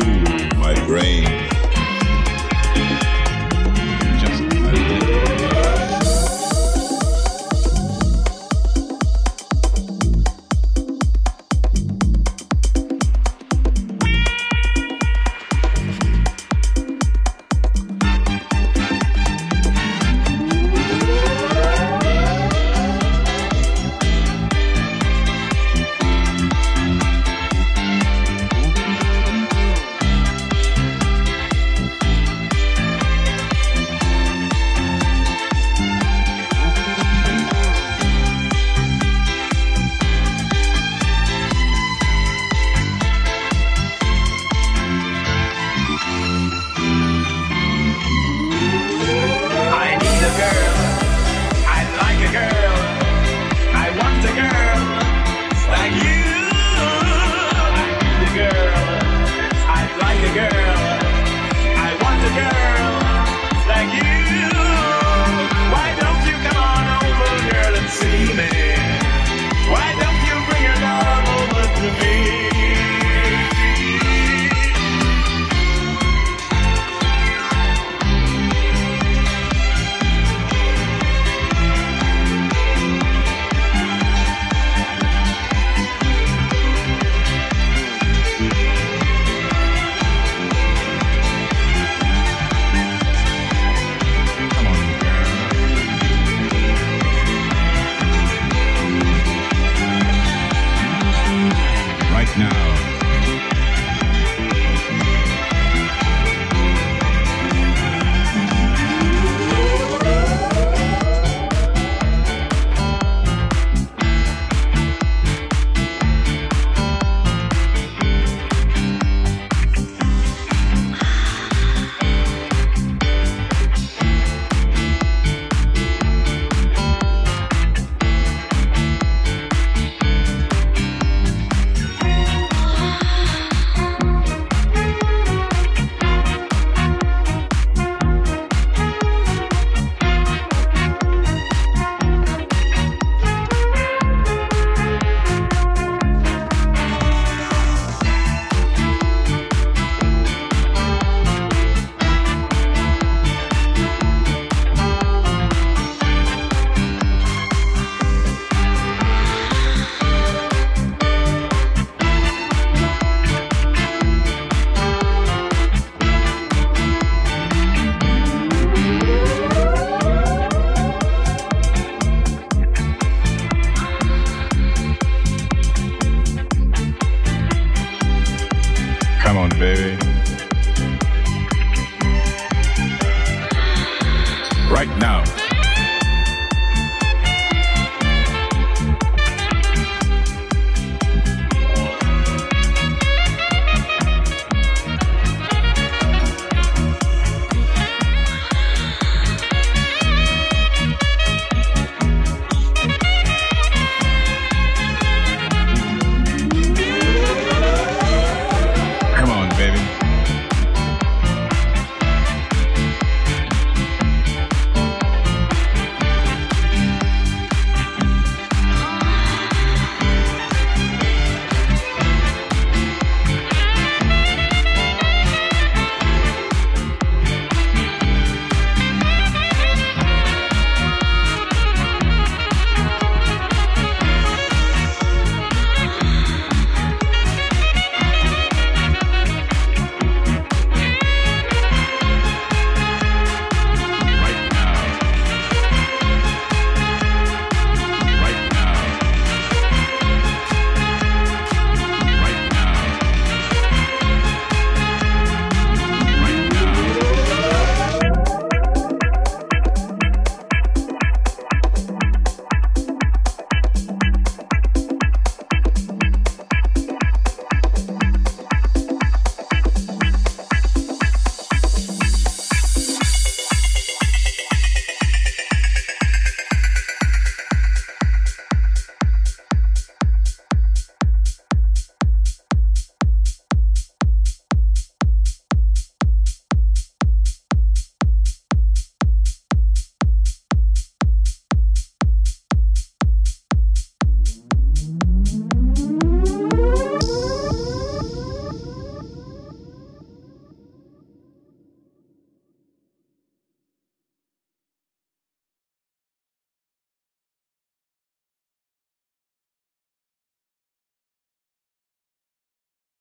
cool my brain. right now.